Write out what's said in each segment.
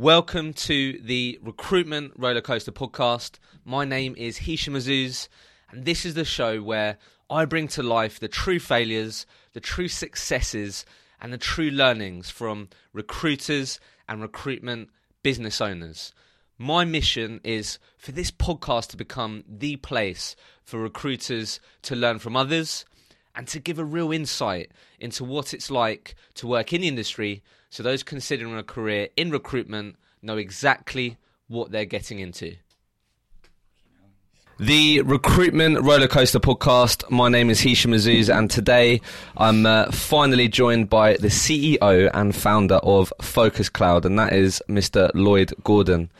Welcome to the Recruitment Rollercoaster podcast. My name is Hisham Azuz, and this is the show where I bring to life the true failures, the true successes, and the true learnings from recruiters and recruitment business owners. My mission is for this podcast to become the place for recruiters to learn from others and to give a real insight into what it's like to work in the industry so those considering a career in recruitment know exactly what they're getting into. The Recruitment Rollercoaster podcast. My name is Hisham Azuz, and today I'm uh, finally joined by the CEO and founder of Focus Cloud, and that is Mr. Lloyd Gordon.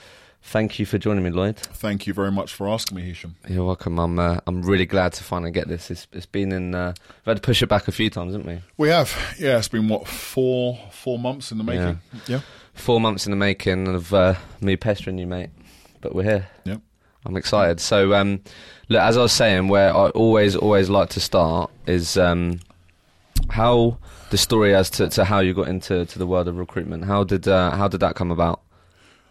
Thank you for joining me, Lloyd. Thank you very much for asking me, Hisham. You're welcome. I'm uh, I'm really glad to finally get this. It's, it's been in. Uh, we've had to push it back a few times, haven't we? We have. Yeah, it's been what four four months in the making. Yeah. Four months in the making of uh, me pestering you, mate. But we're here. Yeah. I'm excited. So, um, look, as I was saying, where I always always like to start is um, how the story as to, to how you got into to the world of recruitment. How did uh, how did that come about?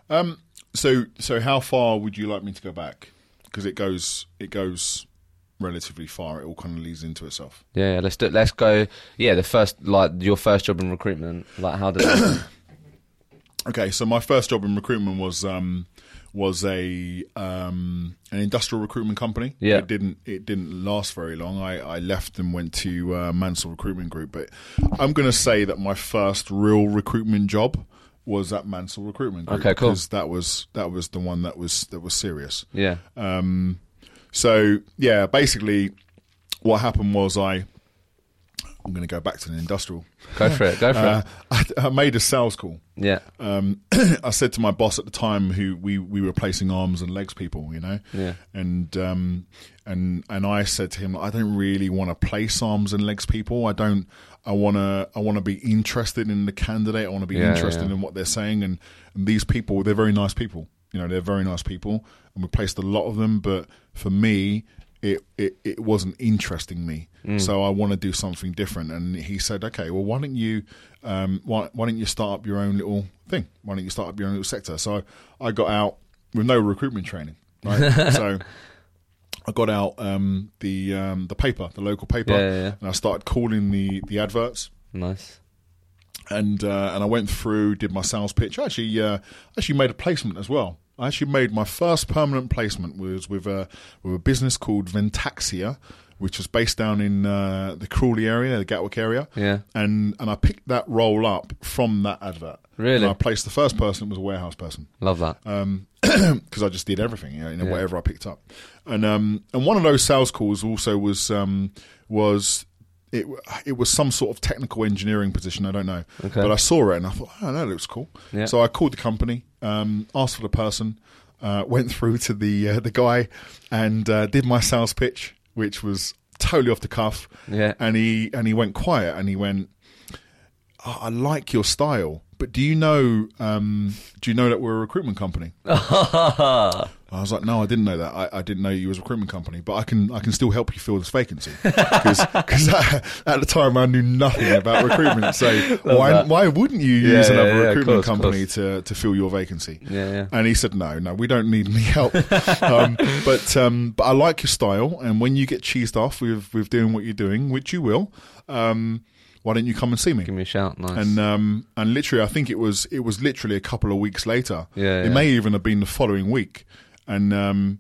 Um. So so how far would you like me to go back? Because it goes it goes relatively far. It all kind of leads into itself. Yeah, yeah, let's do. Let's go. Yeah, the first like your first job in recruitment. Like, how did that? Okay, so my first job in recruitment was um, was a um, an industrial recruitment company. Yeah. it didn't it didn't last very long. I, I left and went to uh, Mansell Recruitment Group. But I'm going to say that my first real recruitment job was that Mansell Recruitment Group. Okay, cool. Because that was that was the one that was that was serious. yeah. Um, so yeah, basically, what happened was I. I'm going to go back to the industrial. Go for it. Go for Uh, it. I, I made a sales call. Yeah. Um, I said to my boss at the time, who we, we were placing arms and legs people, you know, Yeah. and um, and and I said to him, I don't really want to place arms and legs people. I don't. I want to. I want to be interested in the candidate. I want to be Yeah, interested yeah. in what they're saying. And, and these people, they're very nice people. You know, they're very nice people, and we placed a lot of them. But for me, it it, it wasn't interesting me. Mm. So I want to do something different. And he said, okay, well, why don't you um, why why don't you start up your own little thing? Why don't you start up your own little sector? So I got out with no recruitment training. Right. so I got out um, the um, the paper, the local paper, Yeah, yeah, yeah. and I started calling the the adverts. Nice. And uh, and I went through, did my sales pitch. I actually uh, actually made a placement as well. I actually made my first permanent placement was with a with a business called Vent-Axia, which was based down in uh, the Crawley area, the Gatwick area. Yeah. And and I picked that role up from that advert. Really? And I placed the first person was a warehouse person Love that. because I just did everything, you know, you know, Yeah. whatever I picked up. And um, and one of those sales calls also was um, was it it was some sort of technical engineering position. I don't know, Okay. but I saw it and I thought, oh, that looks cool. Yeah. So I called the company, um, asked for the person, uh, went through to the uh, the guy, and uh, did my sales pitch, which was totally off the cuff. Yeah. And he and he went quiet and he went, oh, I like your style. But do you know? Um, do you know that we're a recruitment company? I was like, no, I didn't know that. I, I didn't know you was a recruitment company, but I can I can still help you fill this vacancy because at the time I knew nothing about recruitment. So why that. why wouldn't you Yeah, use yeah, another yeah, recruitment course, company course. to to fill your vacancy? Yeah, yeah. And he said, no, no, we don't need any help. um, but um, but I like your style, and when you get cheesed off with with doing what you're doing, which you will, um, why don't you come and see me? Give me a shout. Nice. and um, and literally, I think it was it was literally a couple of weeks later. Yeah, it yeah. may even have been the following week, and um,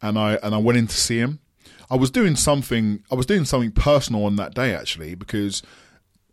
and I and I went in to see him. I was doing something. I was doing something personal on that day actually because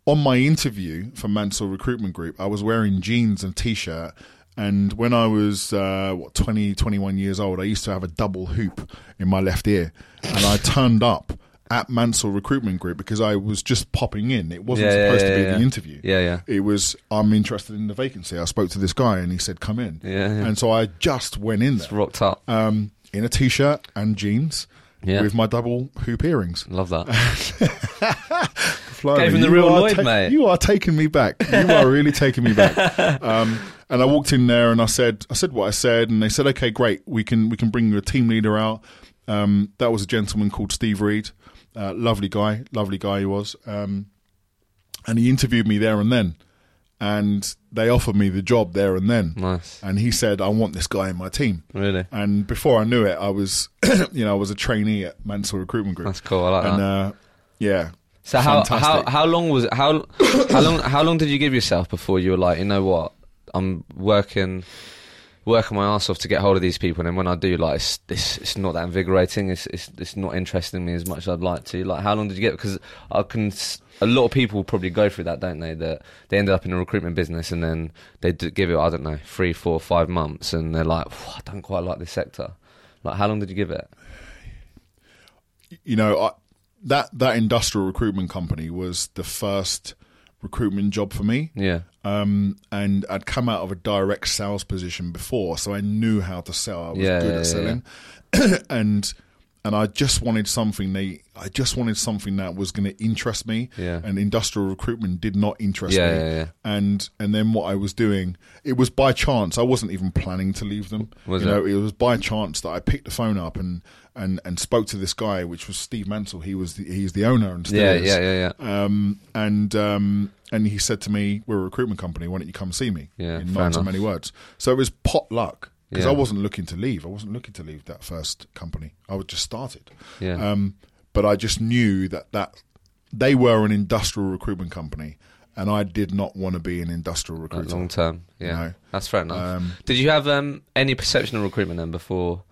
on my interview for Mansell Recruitment Group, I was wearing jeans and t-shirt. And when I was uh, what 20, 21 years old, I used to have a double hoop in my left ear, and I turned up at Mansell Recruitment Group because I was just popping in. It wasn't Yeah, yeah, supposed to be yeah. the interview. Yeah, yeah. It was I'm interested in the vacancy. I spoke to this guy and he said come in. Yeah, yeah. And so I just went in there Rocked up. um, in a t-shirt and jeans Yeah. with my double hoop earrings. Love that. Blimey, Gave him the real Lloyd, mate. You are taking me back. You are really taking me back. Um, and I walked in there and I said, I said what I said, and they said, okay, great, we can we can bring your team leader out. Um, that was a gentleman called Steve Reed, uh, lovely guy, lovely guy he was, um, and he interviewed me there and then. and they offered me the job there and then. Nice. And he said, "I want this guy in my team." Really? And before I knew it, I was, you know, I was a trainee at Mansell Recruitment Group. That's cool. I like and that. uh, yeah, So how, how how long was it? How how long how long did you give yourself before you were like, you know what, I'm working working my ass off to get hold of these people, and then when I do, like, it's it's, it's not that invigorating. It's, it's it's not interesting me as much as I'd like to. Like, how long did you get? Because I can. A lot of people probably go through that, don't they? That they end up in a recruitment business and then they give it, I don't know, three, four, five months, and they're like, I don't quite like this sector. Like, how long did you give it? you know, I, that that industrial recruitment company was the first recruitment job for me. Yeah, Um, and I'd come out of a direct sales position before, so I knew how to sell. I was Yeah, good yeah, at yeah, selling, and and I just wanted something. They, I just wanted something that was going to interest me. Yeah. And industrial recruitment did not interest Yeah, me. yeah, yeah. And and then what I was doing, it was by chance. I wasn't even planning to leave them. Was you it? know, it was by chance that I picked the phone up and and and spoke to this guy, which was Steve Mansell. He was the, he's the owner and still yeah, is. yeah, yeah, yeah. Um, and um, and he said to me, "We're a recruitment company. Why don't you come see me?" Yeah, in not enough. many words. So it was pot luck because Yeah. I wasn't looking to leave. I wasn't looking to leave that first company. I was just started. Yeah. Um, but I just knew that that they were an industrial recruitment company, and I did not want to be an industrial Like recruiter. long term, yeah, No. that's fair enough. Um, Did you have um, any perception of recruitment then before?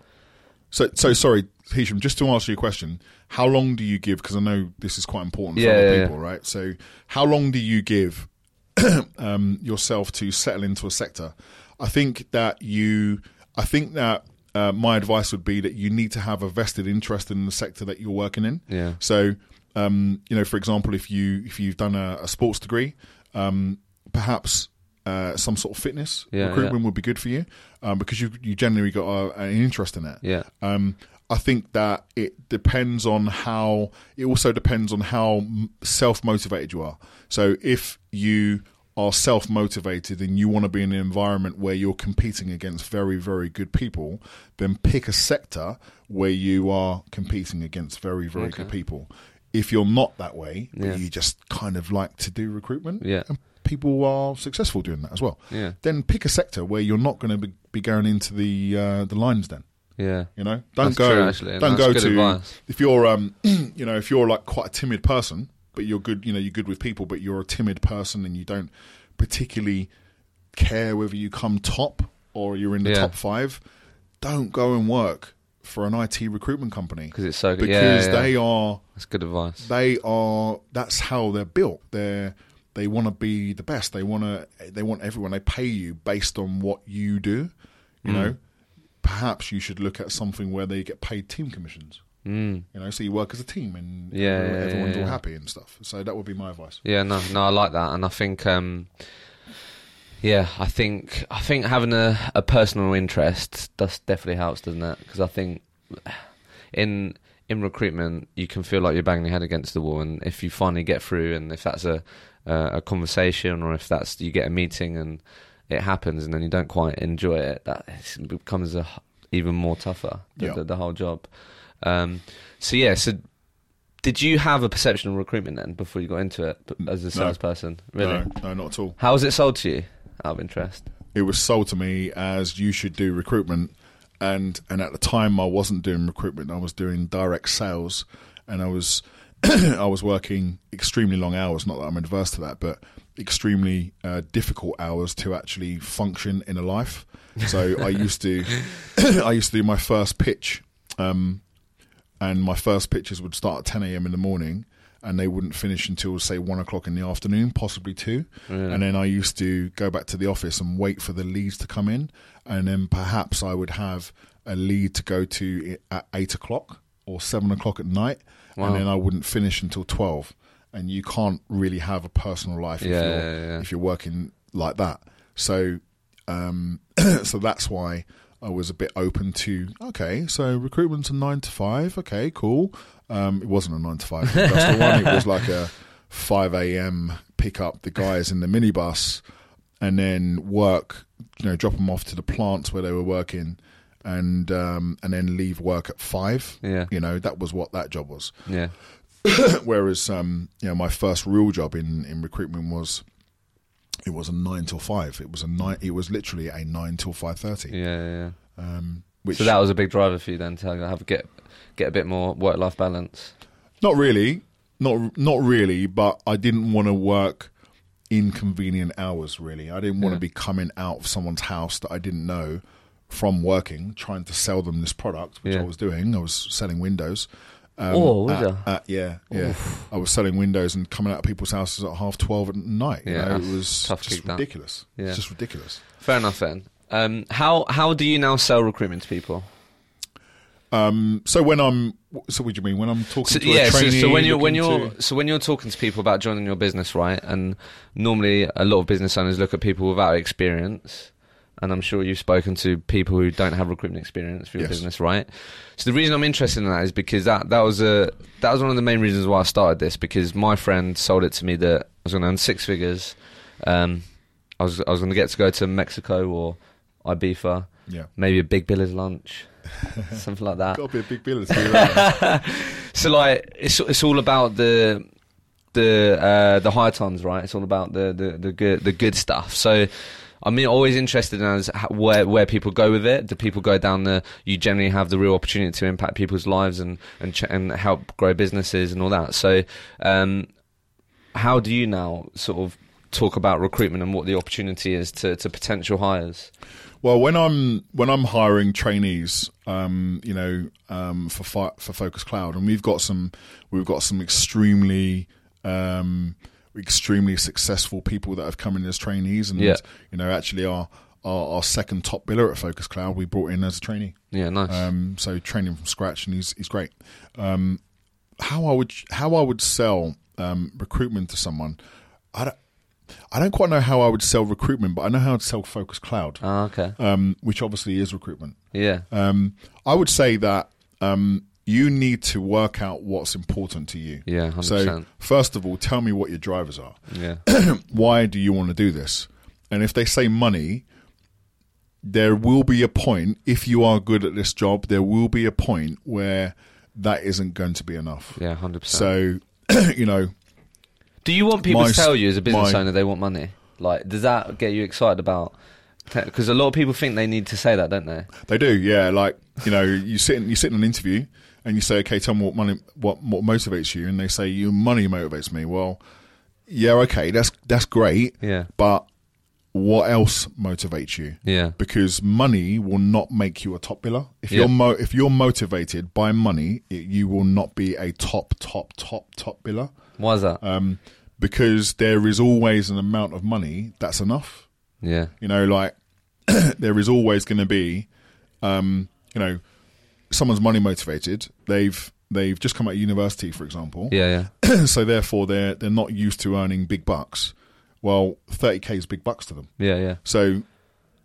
So, so sorry, Hisham. Just to answer your question, how long do you give? Because I know this is quite important for Yeah, other people, right? So, how long do you give um, yourself to settle into a sector? I think that you. I think that uh, my advice would be that you need to have a vested interest in the sector that you're working in. Yeah. So, um, you know, for example, if you if you've done a, a sports degree, um, perhaps uh, some sort of fitness Yeah, recruitment would be good for you um, because you you generally got a, an interest in it. Yeah, Um, I think that it depends on how. It also depends on how self motivated you are. So if you are self motivated and you want to be in an environment where you're competing against very very good people, then pick a sector where you are competing against very very good people. If you're not that way, but Yeah. you just kind of like to do recruitment, Yeah. and people are successful doing that as well. Yeah. Then pick a sector where you're not going to be, be going into the uh, the lines then. yeah, You know, don't That's go. true, actually, don't that's go good to advice. if you're um, you know, if you're like quite a timid person, but you're good. You know, you're good with people, but you're a timid person and you don't particularly care whether you come top or you're in the Yeah. top five. Don't go and work for an IT recruitment company because it's so good. because yeah, yeah, they are that's good advice. they are that's how they're built they're they want to be the best they want to they want everyone they pay you based on what you do Mm. you know perhaps you should look at something where they get paid team commissions Mm. you know so you work as a team and Yeah, everyone- yeah, everyone's yeah, all happy and stuff so that would be my advice Yeah, no, no, I like that, and I think, um, yeah, I think, I think having a, a personal interest does definitely helps, doesn't it? Because I think in in recruitment, you can feel like you're banging your head against the wall, and if you finally get through, and if that's a uh, a conversation, or if that's you get a meeting and it happens, and then you don't quite enjoy it, that becomes a, even more tougher the, Yeah. the, the whole job. Um, so yeah, so did you have a perception of recruitment then before you got into it as a No. salesperson? Really? no, no not at all How was it sold to you? Out of interest. it was sold to me as you should do recruitment and and at the time I wasn't doing recruitment I was doing direct sales and I was I was working extremely long hours not that I'm adverse to that but extremely uh, difficult hours to actually function in a life so I used to I used to do my first pitch um, and my first pitches would start at 10 a.m. in the morning and they wouldn't finish until say one o'clock in the afternoon, possibly two. And then I used to go back to the office and wait for the leads to come in, and then perhaps I would have a lead to go to at eight o'clock or seven o'clock at night, Wow. and then I wouldn't finish until twelve. And you can't really have a personal life if you're yeah, yeah. if you're working like that. So, um, so that's why I was a bit open to okay. So recruitment's a nine to five. Okay, cool. Um, it wasn't a nine to five. That's the one. It was like a five a.m. pick up the guys in the minibus, and then work. You know, drop them off to the plants where they were working, and um, and then leave work at five. Yeah. You know, that was what that job was. Yeah. Whereas, um, you know, my first real job in, in recruitment was It was a nine till five. It was a nine. It was literally a nine till five thirty. Yeah, yeah. yeah. Um, which So that was a big driver for you then to have get get a bit more work life balance. not really, not not really. But I didn't want to work inconvenient hours. Really, I didn't want Yeah. to be coming out of someone's house that I didn't know from working, trying to sell them this product, which Yeah. I was doing. I was selling windows. Um, Oh, was at- ya? at- yeah, yeah. I was selling windows and coming out of people's houses at half twelve at night. You Yeah, know, it was just ridiculous. Yeah. It's just ridiculous. Fair enough then. Um, how how do you now sell recruitment to people? Um, so when I'm, so what do you mean when I'm talking So, to yeah, a so, trainee? so when you're when you're to- so when you're talking to people about joining your business, right? And normally a lot of business owners look at people without experience, and I'm sure you've spoken to people who don't have recruitment experience for your Yes. business, right? So the reason I'm interested in that is because that that was a that was one of the main reasons why I started this because my friend sold it to me that I was going to earn six figures. Um, I was I was going to get to go to Mexico or Ibiza, yeah, maybe a big biller's lunch, something like that. got to be a big bill to. So like it's it's all about the the uh, the high times, right? It's all about the, the, the good the good stuff. So I'm always interested in as where where people go with it. Do people go down the? You generally have the real opportunity to impact people's lives and and ch- and help grow businesses and all that. So um, how do you now sort of talk about recruitment and what the opportunity is to, to potential hires? Well, when I'm when I'm hiring trainees, um, you know, um, for for Focus Cloud, and we've got some we've got some extremely um, extremely successful people that have come in as trainees, and Yeah. you know, actually our, our our second top biller at Focus Cloud we brought in as a trainee. Yeah, nice. Um, so training from scratch, and he's he's great. Um, how I would how I would sell um, recruitment to someone, I don't I don't quite know how I would sell recruitment, but I know how to sell Focus Cloud, Ah, okay. um, which obviously is recruitment. Yeah. Um, I would say that um, you need to work out what's important to you. Yeah, hundred So first of all, tell me what your drivers are. Yeah. Why do you want to do this? And if they say money, there will be a point. If you are good at this job, there will be a point where that isn't going to be enough. Yeah, hundred percent. So, you know, Do you want people My to tell you as a business my- owner they want money? Like, does that get you excited about? Because a lot of people think they need to say that, don't they? They do, yeah. Like you know, you sit in, you sit in an interview and you say, "Okay, tell me what money, what what motivates you," and they say, "You money motivates me." Well, yeah, okay, that's that's great, Yeah. but what else motivates you? Yeah. Because money will not make you a top biller. If Yeah. you're mo- if you're motivated by money, it, you will not be a top top top top biller. Why is that? Um, because there is always an amount of money that's enough. yeah. You know, like there is always going to be, um, you know, someone's money motivated. They've they've just come out of university, for example. Yeah. Yeah. so therefore, they're they're not used to earning big bucks. Well, thirty k is big bucks to them. Yeah. Yeah. So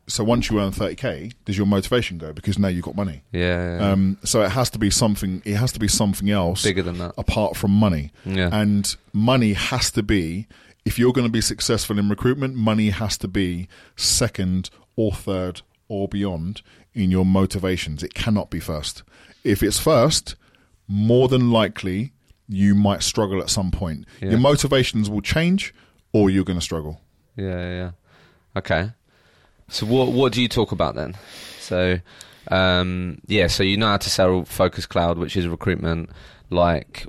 so once you earn thirty k, does your motivation go? Because now you've got money. Yeah. yeah. Um, so it has to be something. It has to be something else Bigger than that. apart from money. Yeah. And money has to be, if you're going to be successful in recruitment, money has to be second or third or beyond in your motivations. It cannot be first. If it's first, more than likely you might struggle at some point. Yeah. Your motivations will change or you're going to struggle. Yeah, yeah, yeah. Okay. So what what do you talk about then? So um yeah, so you know how to sell Focus Cloud, which is recruitment, like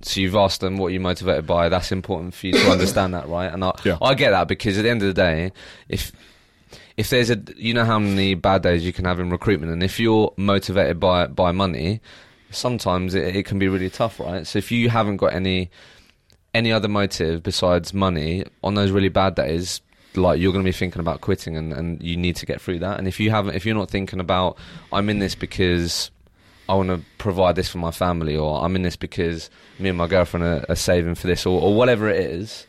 so you've asked them what you're motivated by. That's important for you to understand that, right? And I, Yeah. I get that because at the end of the day, if if there's a you know how many bad days you can have in recruitment, and if you're motivated by by money, sometimes it, it can be really tough, right? So if you haven't got any any other motive besides money on those really bad days like you're going to be thinking about quitting and, and you need to get through that and if you haven't if you're not thinking about i'm in this because i want to provide this for my family or i'm in this because me and my girlfriend are, are saving for this or, or whatever it is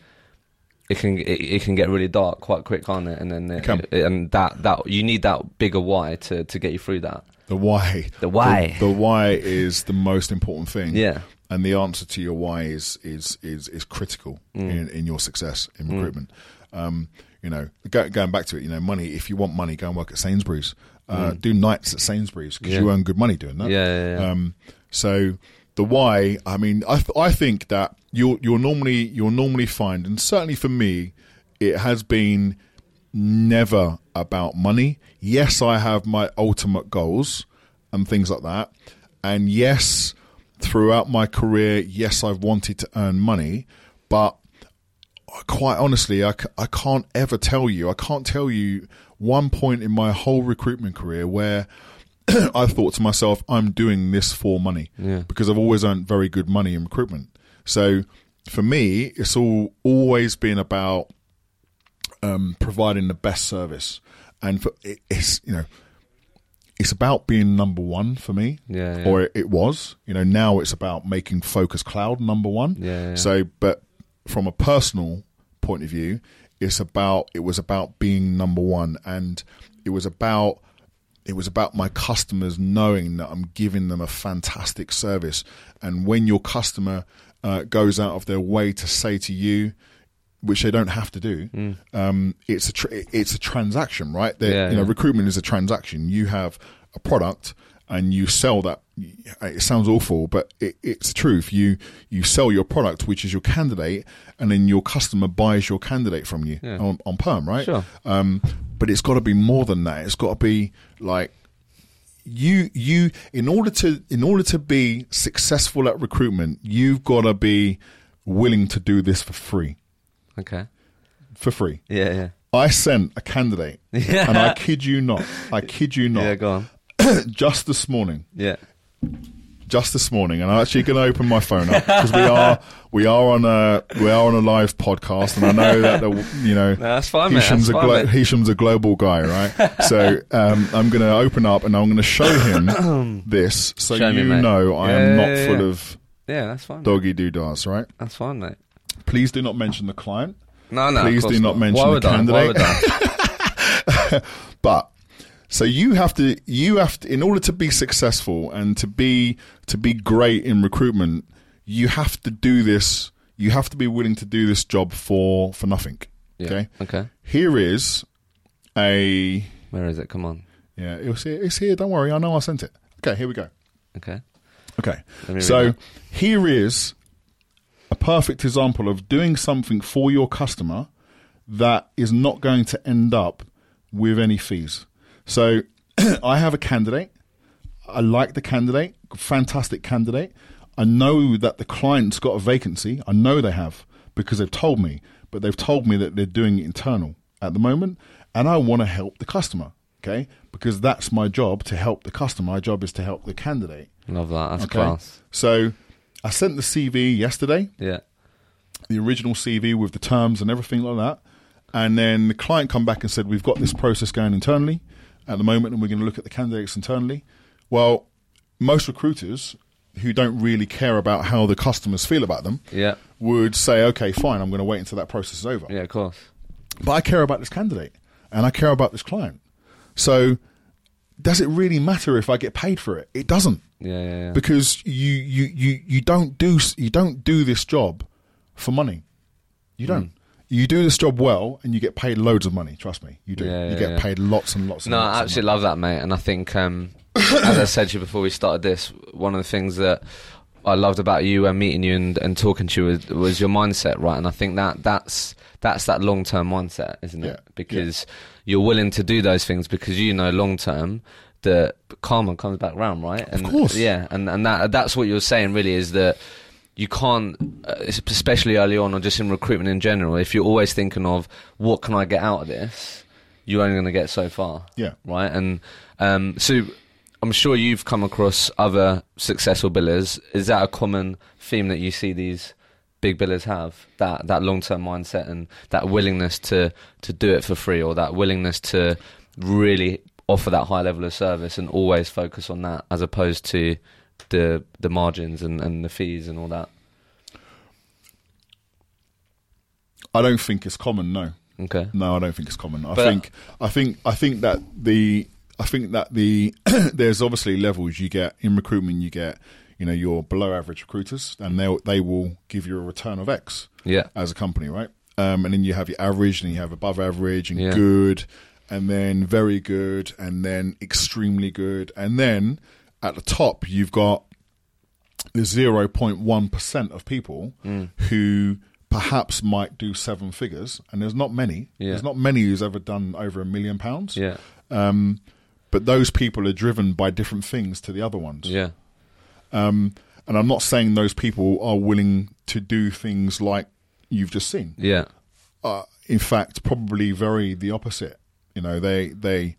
it can it, it can get really dark quite quick can't it and then it, can. and that that you need that bigger why to to get you through that The why. The why. The, the why is the most important thing. yeah and the answer to your why is is is is critical Mm. in, in your success in recruitment. Um, you know, go, going back to it, you know, money. If you want money, go and work at Sainsbury's. Uh, Do nights at Sainsbury's because Mm. Yeah. you earn good money doing that. yeah yeah, yeah. Um, so the why, I mean, I th- I think that you'll you'll normally you'll normally find, and certainly for me, it has been never about money. Yes, I have my ultimate goals and things like that. And yes, throughout my career, yes, I've wanted to earn money, but quite honestly, I, I can't ever tell you, I can't tell you one point in my whole recruitment career where I thought to myself, I'm doing this for money Yeah. because I've always earned very good money in recruitment. So for me, it's all always been about um, providing the best service, and for, it, it's you know, it's about being number one for me, Yeah, yeah. or it, it was. You know, now it's about making Focus Cloud number one. Yeah, yeah. So, but from a personal point of view, it's about it was about being number one, and it was about it was about my customers knowing that I'm giving them a fantastic service. And when your customer uh, goes out of their way to say to you, which they don't have to do, um, it's a tr- it's a transaction, right? Yeah, you know, yeah. recruitment is a transaction. You have a product and you sell that. It sounds awful, but it, it's the truth. You you sell your product, which is your candidate, and then your customer buys your candidate from you Yeah. on, on perm, right? Sure. Um, but it's got to be more than that. It's got to be like you you in order to in order to be successful at recruitment, you've got to be willing to do this for free. Okay. For free. Yeah, yeah. I sent a candidate, Yeah. and I kid you not, I kid you not, Yeah, go on. just this morning, Yeah. Just this morning, and I'm actually going to open my phone up because we are we are on a we are on a live podcast, and I know that the, you know No, that's fine, mate. Hisham's That's a fine, glo- mate. Hisham's a global guy, right? so um, I'm going to open up and I'm going to show him this, so Show you mate. know I am not yeah, full yeah. of Yeah, that's fine. mate. doggy doodahs, right? That's fine, mate. Please do not mention the client. No, no. Please do not mention Why the candidate. But so you have to you have to in order to be successful and to be to be great in recruitment, you have to do this. You have to be willing to do this job for for nothing. Yeah. Okay. Okay. Here is a Where is it? Come on. yeah. It's here. It's here. Don't worry. I know I sent it. Okay. Here we go. Okay. Okay. Let me read So here is a perfect example of doing something for your customer that is not going to end up with any fees. So I have a candidate. I like the candidate, fantastic candidate. I know that the client's got a vacancy. I know they have because they've told me, but they've told me that they're doing it internal at the moment, and I want to help the customer. Okay, because that's my job to help the customer. My job is to help the candidate. Love that. That's Okay. class. So I sent the CV yesterday, Yeah. the original CV with the terms and everything like that. And then the client come back and said, we've got this process going internally at the moment and we're going to look at the candidates internally. Well, most recruiters who don't really care about how the customers feel about them Yeah. would say, okay, fine, I'm going to wait until that process is over. Yeah, of course. But I care about this candidate and I care about this client. So does it really matter if I get paid for it? It doesn't Yeah, yeah, yeah. because you you you you don't do you don't do this job for money. You don't. Mm. You do this job well, and you get paid loads of money. Trust me, you do. Yeah, you yeah, get yeah. paid lots and lots. And No, lots I of absolutely love that, mate. And I think, um, as I said to you before we started this, one of the things that I loved about you and meeting you and, and talking to you was, was your mindset, right? And I think that that's that's that long term mindset, isn't it? Because you're willing to do those things because you know long term that karma comes back round, right? And, course. yeah. And and that that's what you're saying really is that you can't, uh, especially early on or just in recruitment in general, if you're always thinking of what can I get out of this, you're only going to get so far Yeah. right? And um, so I'm sure you've come across other successful billers. Is that a common theme that you see these big billers have? That that long term mindset and that willingness to to do it for free, or that willingness to really offer that high level of service and always focus on that, as opposed to the the margins and, and the fees and all that. I don't think it's common. No, Okay. no, I don't think it's common. I But- think I think I think that the I think that the there's obviously levels you get in recruitment. You get you know your below average recruiters, and they they will give you a return of X. Yeah. as a company, right? Um, and then you have your average, and you have above average, and Yeah. good, and then very good, and then extremely good, and then at the top you've got the zero point one percent of people Mm. who perhaps might do seven figures, and there's not many. Yeah. There's not many who's ever done over a million pounds. Yeah. Um, but those people are driven by different things to the other ones. Yeah. Um, and I'm not saying those people are willing to do things like you've just seen. Yeah. Uh, in fact, probably very the opposite. You know, they they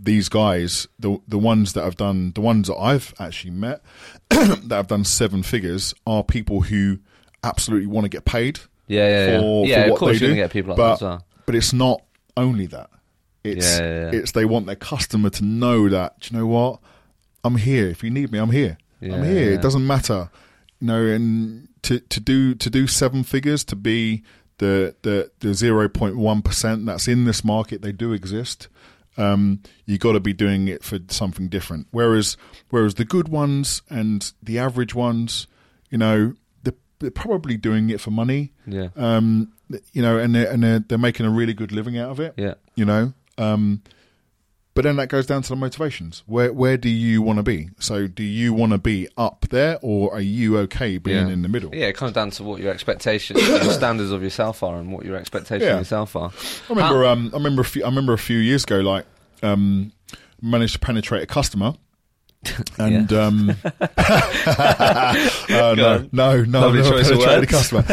these guys, the the ones that have done the ones that I've actually met that have done seven figures are people who absolutely want to get paid Yeah. Yeah. Yeah. for, yeah for what of course, they you're do. gonna get people like but, that as well. But it's not only that. It's Yeah, yeah, yeah. it's they want their customer to know that do you know what I'm here. If you need me, I'm here. Yeah, I'm here. yeah. It doesn't matter, you know. And to to do to do seven figures to be the the the zero point one percent that's in this market, they do exist. Um, you got to be doing it for something different. Whereas whereas the good ones and the average ones, you know, they're, they're probably doing it for money Yeah. um, you know, and they're, and they're, they're making a really good living out of it. Yeah. You know, um, but then that goes down to the motivations. Where where do you want to be? So, do you want to be up there, or are you okay being Yeah. in the middle? Yeah, it comes down to what your expectations, your standards of yourself are, and what your expectations Yeah. of yourself are. I remember. Um, I remember. A few, I remember a few years ago, like um, managed to penetrate a customer. And um, uh, no, no, no, Lovely no, choice penetrated a customer.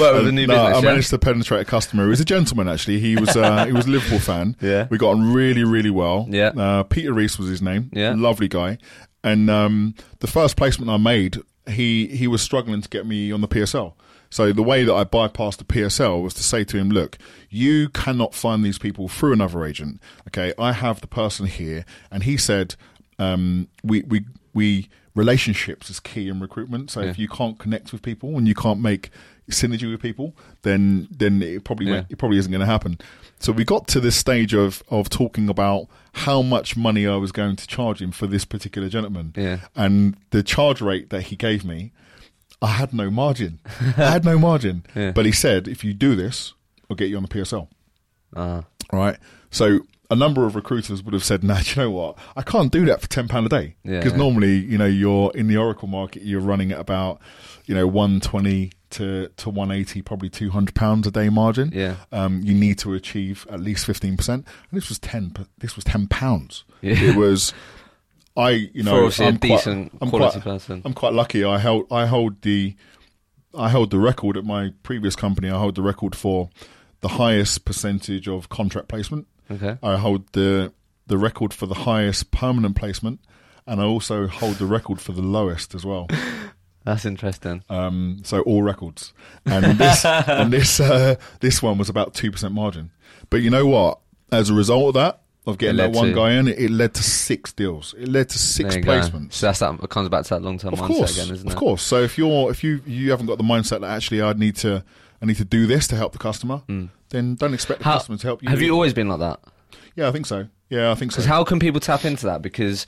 Work with a new no, business. I yeah? managed to penetrate a customer. He was a gentleman, actually. He was uh, he was a Liverpool fan. Yeah. we got on really, really well. Yeah. uh, Peter Reese was his name. Yeah. lovely guy. And um, the first placement I made, he he was struggling to get me on the PSL. So the way that I bypassed the PSL was to say to him, "Look, you cannot find these people through another agent. Okay, I have the person here." And he said, um, "We we we relationships is key in recruitment. So if you can't connect with people and you can't make synergy with people, then then it probably Yeah. it probably isn't going to happen." So we got to this stage of of talking about how much money I was going to charge him for this particular gentleman, Yeah. and the charge rate that he gave me, I had no margin. I had no margin. Yeah. But he said, if you do this, I'll get you on the PSL. Uh, Right. So a number of recruiters would have said, "Nah, do you know what? I can't do that for ten pound a day because yeah. normally, you know, you're in the Oracle market, you're running at about, you know, one twenty to to one eighty, probably two hundred pounds a day margin. Yeah. Um, you need to achieve at least fifteen percent, and this was ten. This was ten pounds. Yeah. It was. I, you know, obviously a I'm quite- decent I'm quality quite- person. I'm quite lucky. I held I hold the I held the record at my previous company. I hold the record for the highest percentage of contract placement. Okay. I hold the the record for the highest permanent placement, and I also hold the record for the lowest as well. That's interesting. Um, so all records, and this and this uh, this one was about two percent margin. But you know what? As a result of that, of getting that one to- guy in, it led to six deals. It led to six placements. So that's that. It comes back to that long term mindset course, again, isn't it? of course. So if you're if you you haven't got the mindset that actually I need to I need to do this to help the customer, then don't expect the. How- customer to help you. Have you always been like that? Yeah, I think so. Yeah, I think so. Because how can people tap into that? Because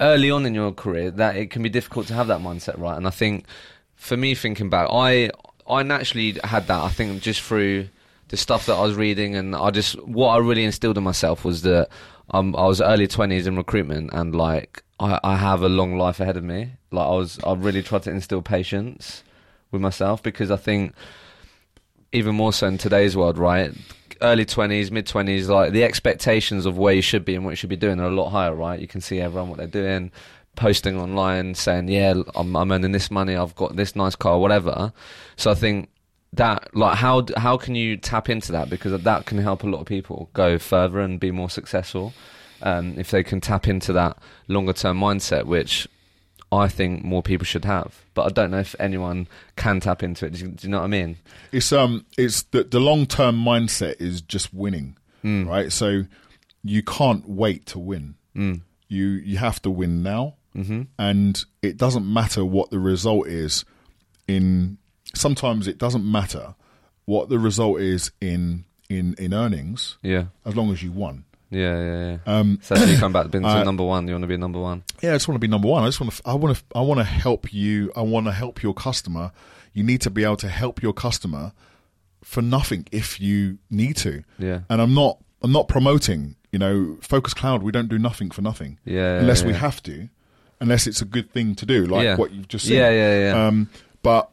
early on in your career, that it can be difficult to have that mindset, right? And I think, for me, thinking back, I I naturally had that. I think just through the stuff that I was reading, and I just what I really instilled in myself was that um, I was early twenties in recruitment, and like I, I have a long life ahead of me. Like I was, I really tried to instill patience with myself because I think even more so in today's world, right? Early twenties, mid twenties, like the expectations of where you should be and what you should be doing are a lot higher, right? You can see everyone what they're doing, posting online, saying, "Yeah, I'm, I'm earning this money, I've got this nice car, whatever." So I think that, like, how how can you tap into that because that can help a lot of people go further and be more successful um, if they can tap into that longer term mindset, which I think more people should have. But I don't know if anyone can tap into it. Do you, do you know what I mean? It's um, it's the the long term mindset is just winning, Hmm. right? So you can't wait to win. Mm. You you have to win now, Mm-hmm. and it doesn't matter what the result is. In sometimes it doesn't matter what the result is in in in earnings Yeah, as long as you won. Yeah, yeah. yeah. Um, So you come back being to Uh, number one, you want to be number one. Yeah, I just want to be number one. I just want to. I want to. I want to help you. I want to help your customer. You need to be able to help your customer for nothing if you need to. Yeah, And I'm not. I'm not promoting. You know, Focus Cloud. We don't do nothing for nothing yeah. unless yeah, we yeah. have to, unless it's a good thing to do, like Yeah. what you've just said. Yeah, yeah, yeah. Um, but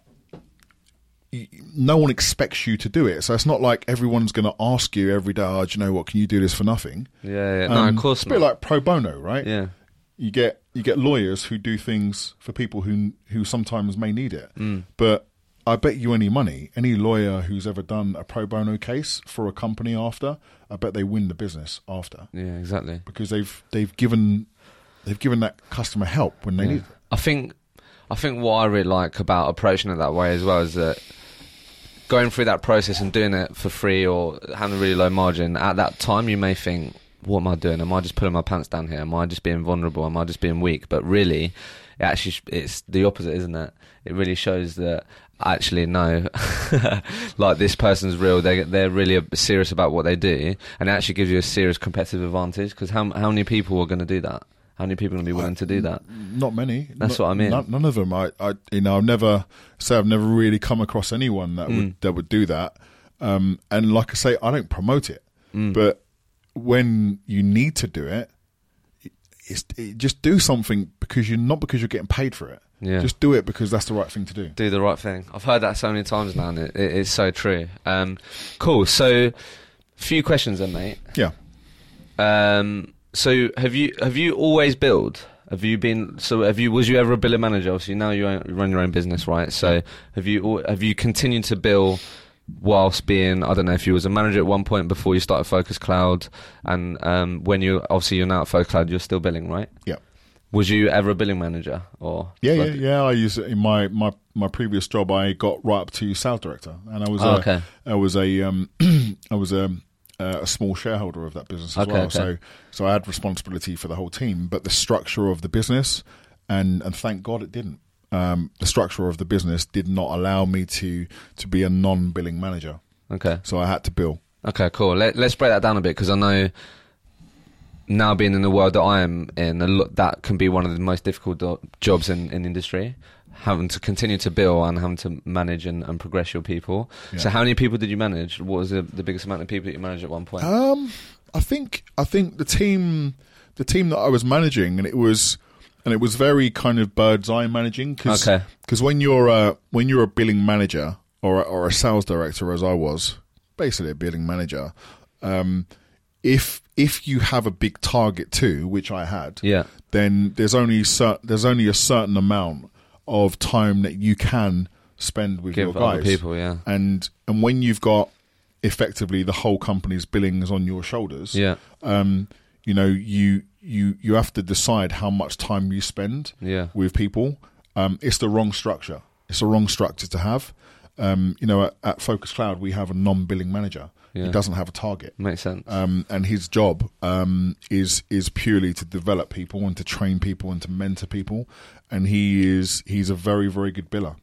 no one expects you to do it. So it's not like everyone's going to ask you every day, oh, do you know what, can you do this for nothing? Yeah, yeah. no, Um, of course It's a bit not. like pro bono, right? yeah, You get you get lawyers who do things for people who who sometimes may need it. Mm. But I bet you any money, any lawyer who's ever done a pro bono case for a company after, I bet they win the business after yeah, exactly. because they've they've given they've given that customer help when they Yeah. need it. I think I think what I really like about approaching it that way as well is that going through that process and doing it for free or having a really low margin at that time you may think what am I doing? Am I just pulling my pants down here? Am I just being vulnerable? Am I just being weak? But really it actually it's the opposite isn't it? It really shows that actually no like this person's real. They they're really serious about what they do and it actually gives you a serious competitive advantage because how how many people are going to do that how many people are going to be willing to do that Not many. That's Not- what I mean. None, none of them. I, I, you know, I've never say I've never really come across anyone that Mm. would that would do that. Um, and like I say, I don't promote it, Mm. but when you need to do it, it's, it, just do something because you're not because you're getting paid for it. Yeah. Just do it because that's the right thing to do. do the right thing. I've heard that so many times now, and it, it, it's so true. Um, cool. So, few questions then, mate. Yeah. Um, so, have you have you always billed? Have you been? So, have you? Was you ever a billing manager? Obviously, now you run your own business, right? So, have you have you continued to bill? Whilst being, I don't know if you was a manager at one point before you started Focus Cloud, and um, when you obviously you're now at Focus Cloud, you're still billing, right? Yeah. Was you ever a billing manager or? Yeah, yeah, yeah. I used it in my, my, my previous job. I got right up to sales director, and I was Oh, a, okay. I was a um, I was a, a small shareholder of that business as Okay, well. okay. So so I had responsibility for the whole team, but the structure of the business, and and thank God it didn't. Um, the structure of the business did not allow me to to be a non-billing manager, Okay. so I had to bill. Okay, cool. Let, let's break that down a bit because I know now being in the world that I am in, a lot, that can be one of the most difficult do- jobs in, in industry. Having to continue to bill and having to manage and, and progress your people. So, how many people did you manage? What was the, the biggest amount of people that you managed at one point? Um, I think I think the team, the team that I was managing, and it was, and it was very kind of bird's eye managing because Okay. when you're a when you're a billing manager or a, or a sales director, as I was, basically a billing manager, um, if if you have a big target too, which I had, yeah. then there's only cer- there's only a certain amount of time that you can spend with Give your guys people, yeah. and and when you've got effectively the whole company's billings on your shoulders, Yeah. um, you know, you you you have to decide how much time you spend Yeah. with people. Um, it's the wrong structure. It's the wrong structure to have. Um, you know, at, at Focus Cloud, we have a non-billing manager. Yeah. He doesn't have a target. Makes sense. Um, and his job um, is is purely to develop people and to train people and to mentor people. And he is he's a very very good biller.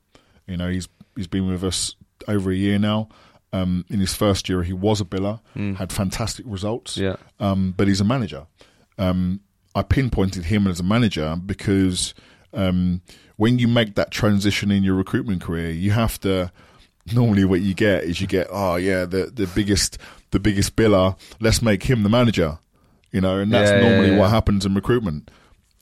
You know, he's he's been with us over a year now. Um, in his first year, he was a biller, had fantastic results. Mm. Yeah. Um, but he's a manager. Um, I pinpointed him as a manager because um, when you make that transition in your recruitment career, you have to. Normally, what you get is you get, oh yeah, the the biggest the biggest biller. Let's make him the manager. You know, and that's Yeah, yeah, normally yeah. what happens in recruitment.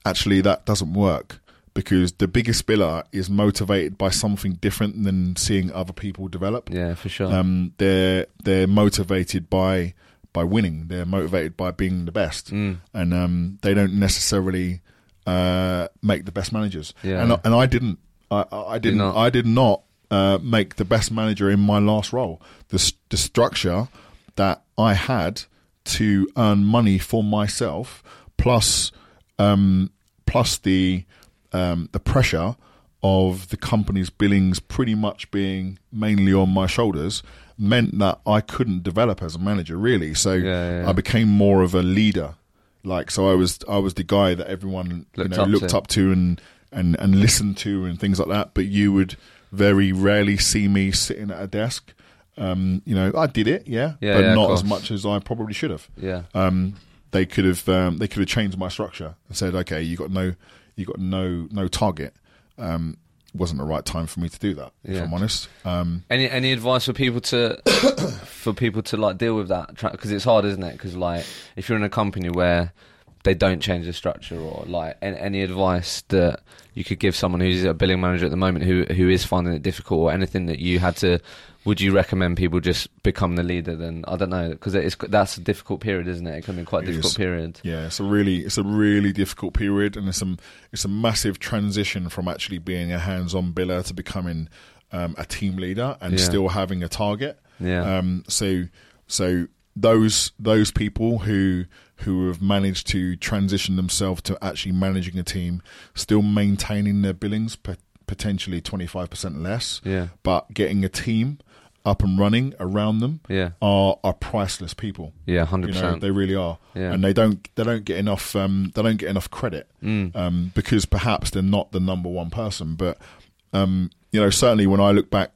Actually, that doesn't work because the biggest biller is motivated by something different than seeing other people develop. yeah, for sure. Um, they're they're motivated by by winning. They're motivated by being the best, Mm. and um, they don't necessarily uh, make the best managers. Yeah. And I- and I didn't. I, I didn't. not? I did not uh, make the best manager in my last role. The the structure that I had to earn money for myself, plus um, plus the um, the pressure of the company's billings pretty much being mainly on my shoulders meant that I couldn't develop as a manager really. So Yeah, yeah. I became more of a leader. Like so, I was I was the guy that everyone Looked you know up looked to. up to and and and listened to and things like that. But you would very rarely see me sitting at a desk. Um, you know, I did it, yeah, Yeah, but yeah, not as much as I probably should have yeah. um, they could have um, they could have changed my structure and said, okay, you got no you got no no target. Um, wasn't the right time for me to do that. If Yeah. I'm honest, um, Any any advice for people to for people to like deal with that because it's hard, isn't it? Because like if you're in a company where they don't change the structure, or like any, any advice that you could give someone who's a billing manager at the moment who who is finding it difficult, or anything that you had to would you recommend people just become the leader? Then I don't know because it's that's a difficult period, isn't it? It can be quite a difficult period. Yeah, it's a really it's a really difficult period, and it's a it's a massive transition from actually being a hands-on biller to becoming um, a team leader and Yeah. still having a target. Yeah, Um, so so those those people who who have managed to transition themselves to actually managing a team, still maintaining their billings, potentially twenty five percent less, yeah, but getting a team up and running around them yeah, are are priceless people. yeah, hundred You know, percent. they really are, Yeah. and they don't they don't get enough um, they don't get enough credit Mm. um, because perhaps they're not the number one person. But um, you know, certainly when I look back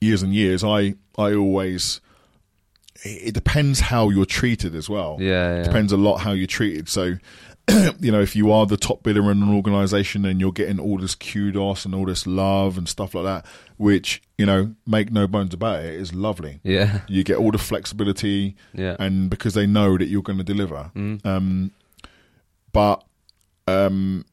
years and years, I I always it depends how you're treated as well. Yeah, yeah. depends a lot how you're treated. So. you know, if you are the top bidder in an organization and you're getting all this kudos and all this love and stuff like that, which you know, make no bones about it, is lovely. Yeah, You get all the flexibility, yeah, and because they know that you're going to deliver. Mm. Um, but um,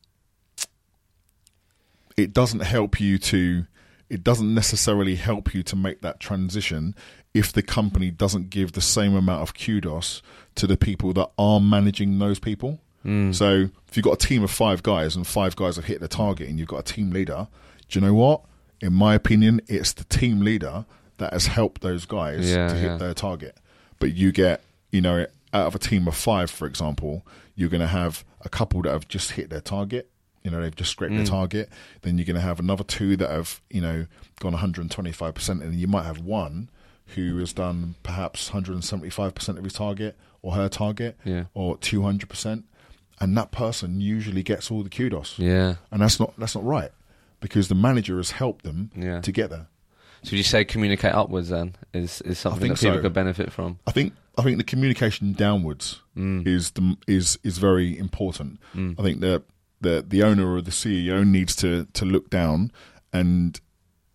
it doesn't help you to. It doesn't necessarily help you to make that transition if the company doesn't give the same amount of kudos to the people that are managing those people. Mm. So if you've got a team of five guys and five guys have hit the target and you've got a team leader, do you know what? In my opinion, it's the team leader that has helped those guys Yeah, to hit yeah. their target. But you get, you know, out of a team of five, for example, you're going to have a couple that have just hit their target. You know, they've just scraped their Mm. target. Then you're going to have another two that have, you know, gone 125%. And you might have one who has done perhaps 175% of his target or her target yeah, or 200%. And that person usually gets all the kudos. yeah. And that's not, that's not right because the manager has helped them Yeah. to get there. So you say communicate upwards then is is something that people so. could benefit from? I think I think the communication downwards Mm. is the, is is very important. Mm. I think that the the owner or the CEO needs to to look down and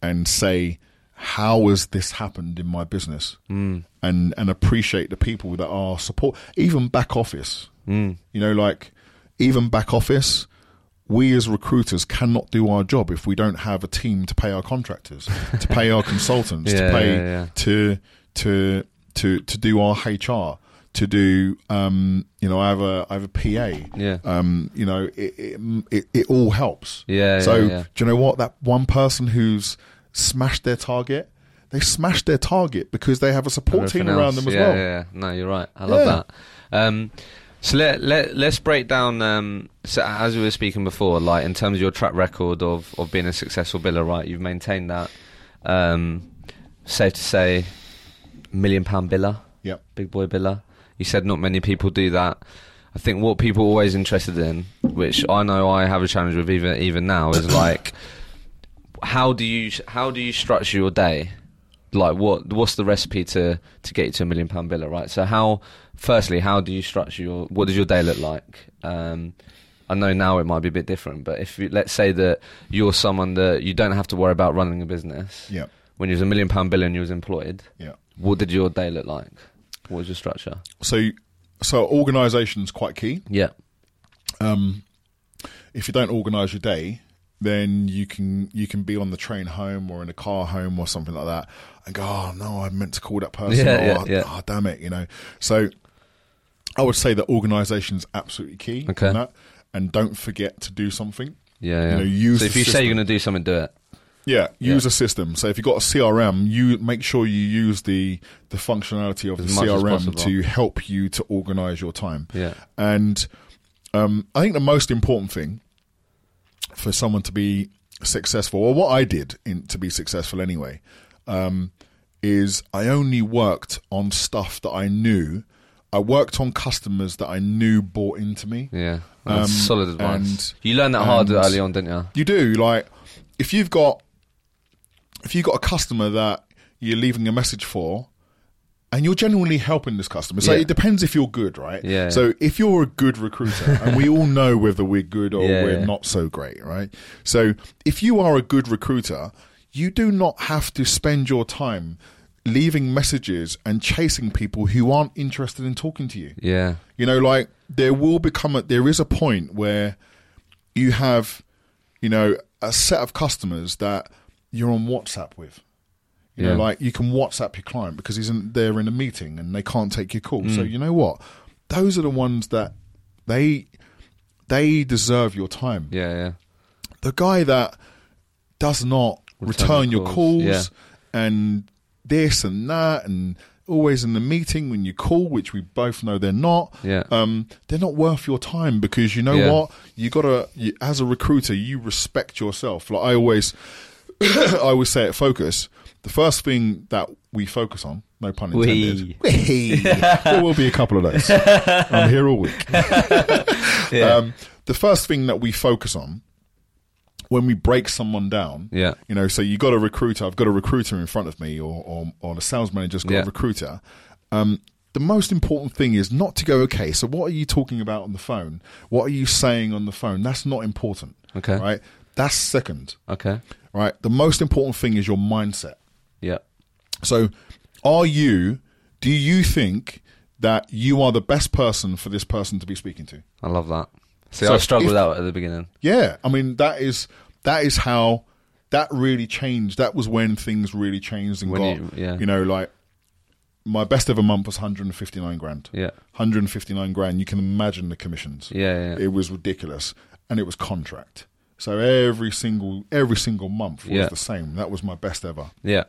and say how has this happened in my business Mm. and and appreciate the people that are support even back office. Mm. You know, like even back office. We as recruiters cannot do our job if we don't have a team to pay our contractors, to pay our consultants, Yeah, to pay yeah, yeah. to to to to do our HR, to do um, you know I have a I have a PA. Yeah. Um, you know it it, it it all helps. Yeah, So do you know what that one person who's smashed their target? They smashed their target because they have a support team around else. them as yeah, well. Yeah, yeah. No, you're right. I love Yeah. that. Um, so let let let's break down. Um, so as we were speaking before, like in terms of your track record of of being a successful biller, right? You've maintained that. Um, safe to say, million pound biller, Yep. big boy biller. You said not many people do that. I think what people are always interested in, which I know I have a challenge with even even now, is like how do you how do you structure your day? Like what what's the recipe to to get you to a million pound biller, right? So how firstly, how do you structure your what does your day look like? Um, I know now it might be a bit different, but if you, let's say that you're someone that you don't have to worry about running a business, Yeah. when you was a million pound biller and you was employed, Yeah. what did your day look like? What was your structure? So so organisation's quite key. Yeah, um, if you don't organise your day, then you can you can be on the train home or in a car home or something like that, and go, oh no, I meant to call that person. Yeah, oh, yeah, yeah. oh, damn it, you know. So I would say that organisation is absolutely key. Okay. in that, and don't forget to do something. yeah, yeah. You know, use so if you say you're going to do something, do it. Yeah, use Yeah. a system. So if you've got a CRM, you make sure you use the the functionality of As the CRM to help you to organise your time. Yeah, And um, I think the most important thing for someone to be successful, or what I did in, to be successful anyway, um, is I only worked on stuff that I knew. I worked on customers that I knew bought into me. yeah. That's Um, solid advice. and- you learned that hard early on, didn't you? You do like if you've got if you've got a customer that you're leaving a message for, and you're genuinely helping this customer. So Yeah. it depends if you're good, right? Yeah. So if you're a good recruiter, and we all know whether we're good or Yeah, we're yeah. not so great, right? So if you are a good recruiter, you do not have to spend your time leaving messages and chasing people who aren't interested in talking to you. Yeah. You know, like there will become a there is a point where you have, you know, a set of customers that you're on WhatsApp with. You Yeah. know, like you can WhatsApp your client because he's in, they're in a meeting and they can't take your call. So you know what? Those are the ones that they they deserve your time. Yeah. Yeah. The guy that does not Return return, your your calls, calls, yeah. and this and that and always in the meeting when you call, which we both know they're not. Yeah. Um, they're not worth your time because you know Yeah. what? You gotta you, as a recruiter, you respect yourself. Like I always, I always say at Focus, the first thing that we focus on, no pun intended. We. there will be a couple of those. I'm here all week. um, the first thing that we focus on when we break someone down, Yeah. you know, so you got a recruiter, I've got a recruiter in front of me, or or, or the sales manager's got Yeah. a recruiter. Um, the most important thing is not to go, okay, so what are you talking about on the phone? What are you saying on the phone? That's not important. Okay. Right? That's second. Okay. Right? The most important thing is your mindset. Yeah. So, are you, do you think that you are the best person for this person to be speaking to? I love that. See, So I struggled with that at the beginning. Yeah, I mean that is that is how that really changed. That was when things really changed and When got you- yeah. you know like my best ever month was 159 grand. Yeah. 159 grand. You can imagine the commissions. Yeah. Yeah. It was ridiculous, and it was contract. So every single every single month was Yeah. the same. That was my best ever, Yeah.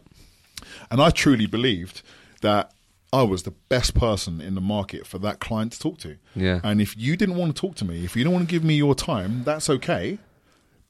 And I truly believed that I was the best person in the market for that client to talk to. Yeah. And if you didn't want to talk to me, if you don't want to give me your time, that's okay.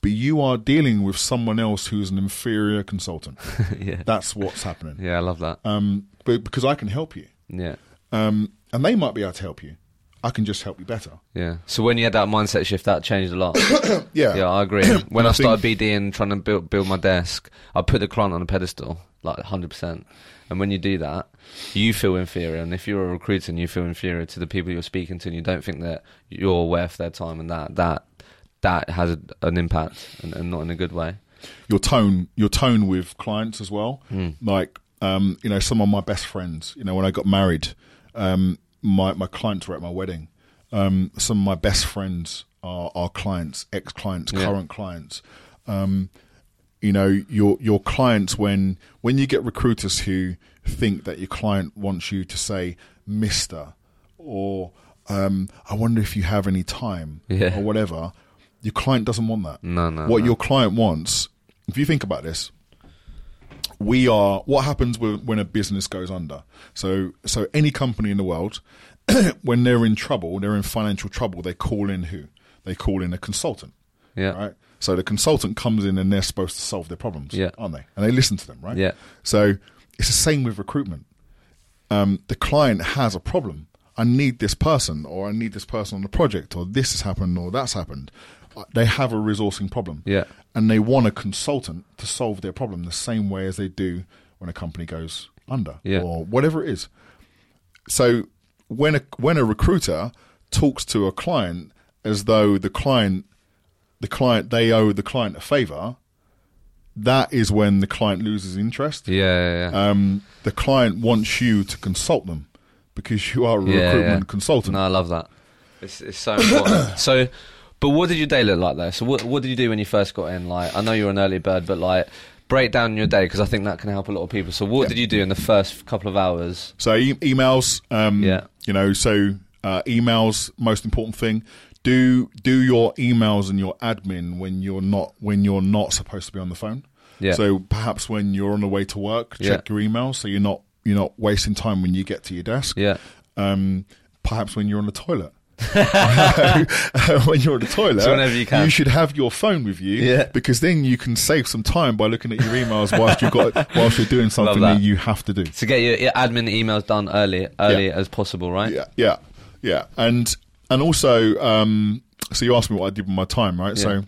But you are dealing with someone else who's an inferior consultant. yeah. That's what's happening. Yeah. I love that. Um, but because I can help you, Yeah. um, and they might be able to help you. I can just help you better. Yeah. So when you had that mindset shift, that changed a lot. Yeah. yeah, I agree. When I I think- started BD and trying to build build my desk, I put the client on a pedestal, like hundred percent. And when you do that, you feel inferior. And if you're a recruiter and you feel inferior to the people you're speaking to, and you don't think that you're worth their time, and that that that has an impact, and, and not in a good way. your tone your tone with clients as well Hmm. like um you know some of my best friends you know when i got married um my my clients were at my wedding um some of my best friends are are clients ex clients Yeah. current clients um you know your your clients when when you get recruiters who think that your client wants you to say mister or um i wonder if you have any time Yeah. or whatever your client doesn't want that No, no. what no. your client wants if you think about this we are what happens when a business goes under so so any company in the world when they're in trouble they're in financial trouble they call in who they call in a consultant yeah, right so the consultant comes in and they're supposed to solve their problems Yeah. aren't they and they listen to them right Yeah. so it's the same with recruitment um, the client has a problem. I need this person, or I need this person on the project, or this has happened, or that's happened. Uh, They have a resourcing problem, Yeah. and they want a consultant to solve their problem the same way as they do when a company goes under, Yeah. or whatever it is. So when a when a recruiter talks to a client as though the client the client they owe the client a favor, that is when the client loses interest yeah, yeah, yeah. um, the client wants you to consult them because you are a Yeah, recruitment yeah. consultant. No, I love that. It's it's so important. so, but what did your day look like though? So, what what did you do when you first got in? Like, I know you're an early bird, but like, break down your day because I think that can help a lot of people. So, what did you do in the first couple of hours? So e- emails, um, Yeah. you know, so uh, emails most important thing. Do do your emails and your admin when you're not when you're not supposed to be on the phone. Yeah. So perhaps when you're on the way to work, check your emails so you're not you're not wasting time when you get to your desk. Yeah, Um, perhaps when you're on the toilet. when you're on the toilet, So whenever you can. should have your phone with you, Yeah. because then you can save some time by looking at your emails whilst you've got whilst you're doing something that. that you have to do. to get your, your admin emails done early, early as possible, right? Yeah, yeah, yeah, and and also, um, so you asked me what I did with my time, right? So,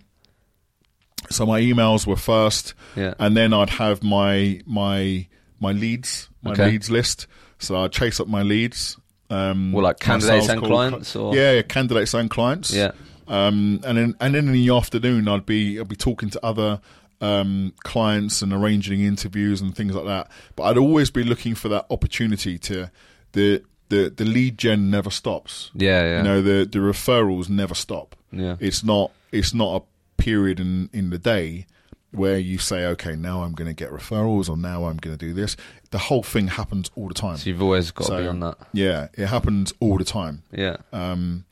so my emails were first, Yeah. and then I'd have my my my leads, my Okay. leads list. So I'd chase up my leads. Um, Well, like candidates and call- clients, or Yeah, yeah, candidates and clients. Yeah. Um, and then and then in the afternoon, I'd be I'd be talking to other um, clients and arranging interviews and things like that. But I'd always be looking for that opportunity to the the the lead gen never stops. Yeah, yeah. You know, the the referrals never stop. Yeah. It's not it's not a period in in the day where you say, okay, now I'm going to get referrals or now I'm going to do this. The whole thing happens all the time. So you've always got to be on that. Yeah, it happens all the time. Yeah. Um,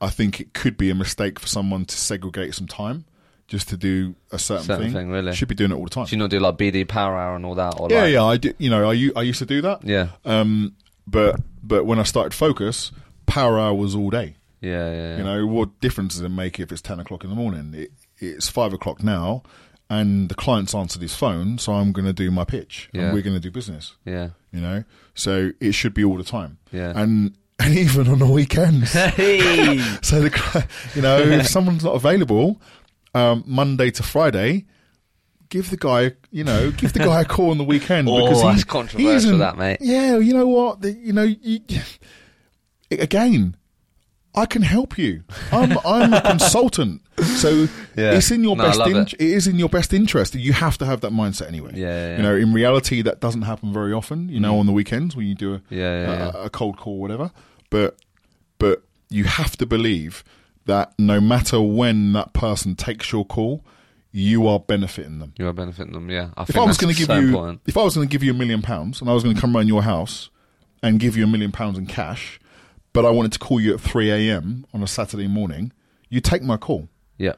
I think it could be a mistake for someone to segregate some time just to do a certain, Certain thing, really. Should be doing it all the time. Do you not do like BD Power Hour and all that? Or yeah, like, yeah, I did. You know, I I used to do that. Yeah. Um, but but when I started Focus, Power Hour was all day. Yeah, yeah, yeah. You know, what difference does it make if it's ten o'clock in the morning? It, it's five o'clock now, and the client's answered his phone, so I'm going to do my pitch, Yeah. and we're going to do business. yeah. You know, so it should be all the time. Yeah. and and even on the weekends. Hey. So the you know if someone's not available um, Monday to Friday, give the guy you know give the guy a call on the weekend. Oh, because that's he- controversial, he isn't- that, mate. Yeah, you know what? The, you know, you, again, I can help you. I'm I'm a consultant, so Yeah. it's in your No, best. In, it. it is in your best interest. You have to have that mindset anyway. Yeah, yeah. You know, in reality, that doesn't happen very often. You know, mm. on the weekends when you do a Yeah, yeah, a, a cold call, whatever. But but you have to believe that no matter when that person takes your call, you are benefiting them. You are benefiting them, yeah. I If think I was going to give so you, important. if I was going to give you a million pounds and I was going to come around your house and give you a million pounds in cash, but I wanted to call you at three a.m. on a Saturday morning, you take my call. Yeah,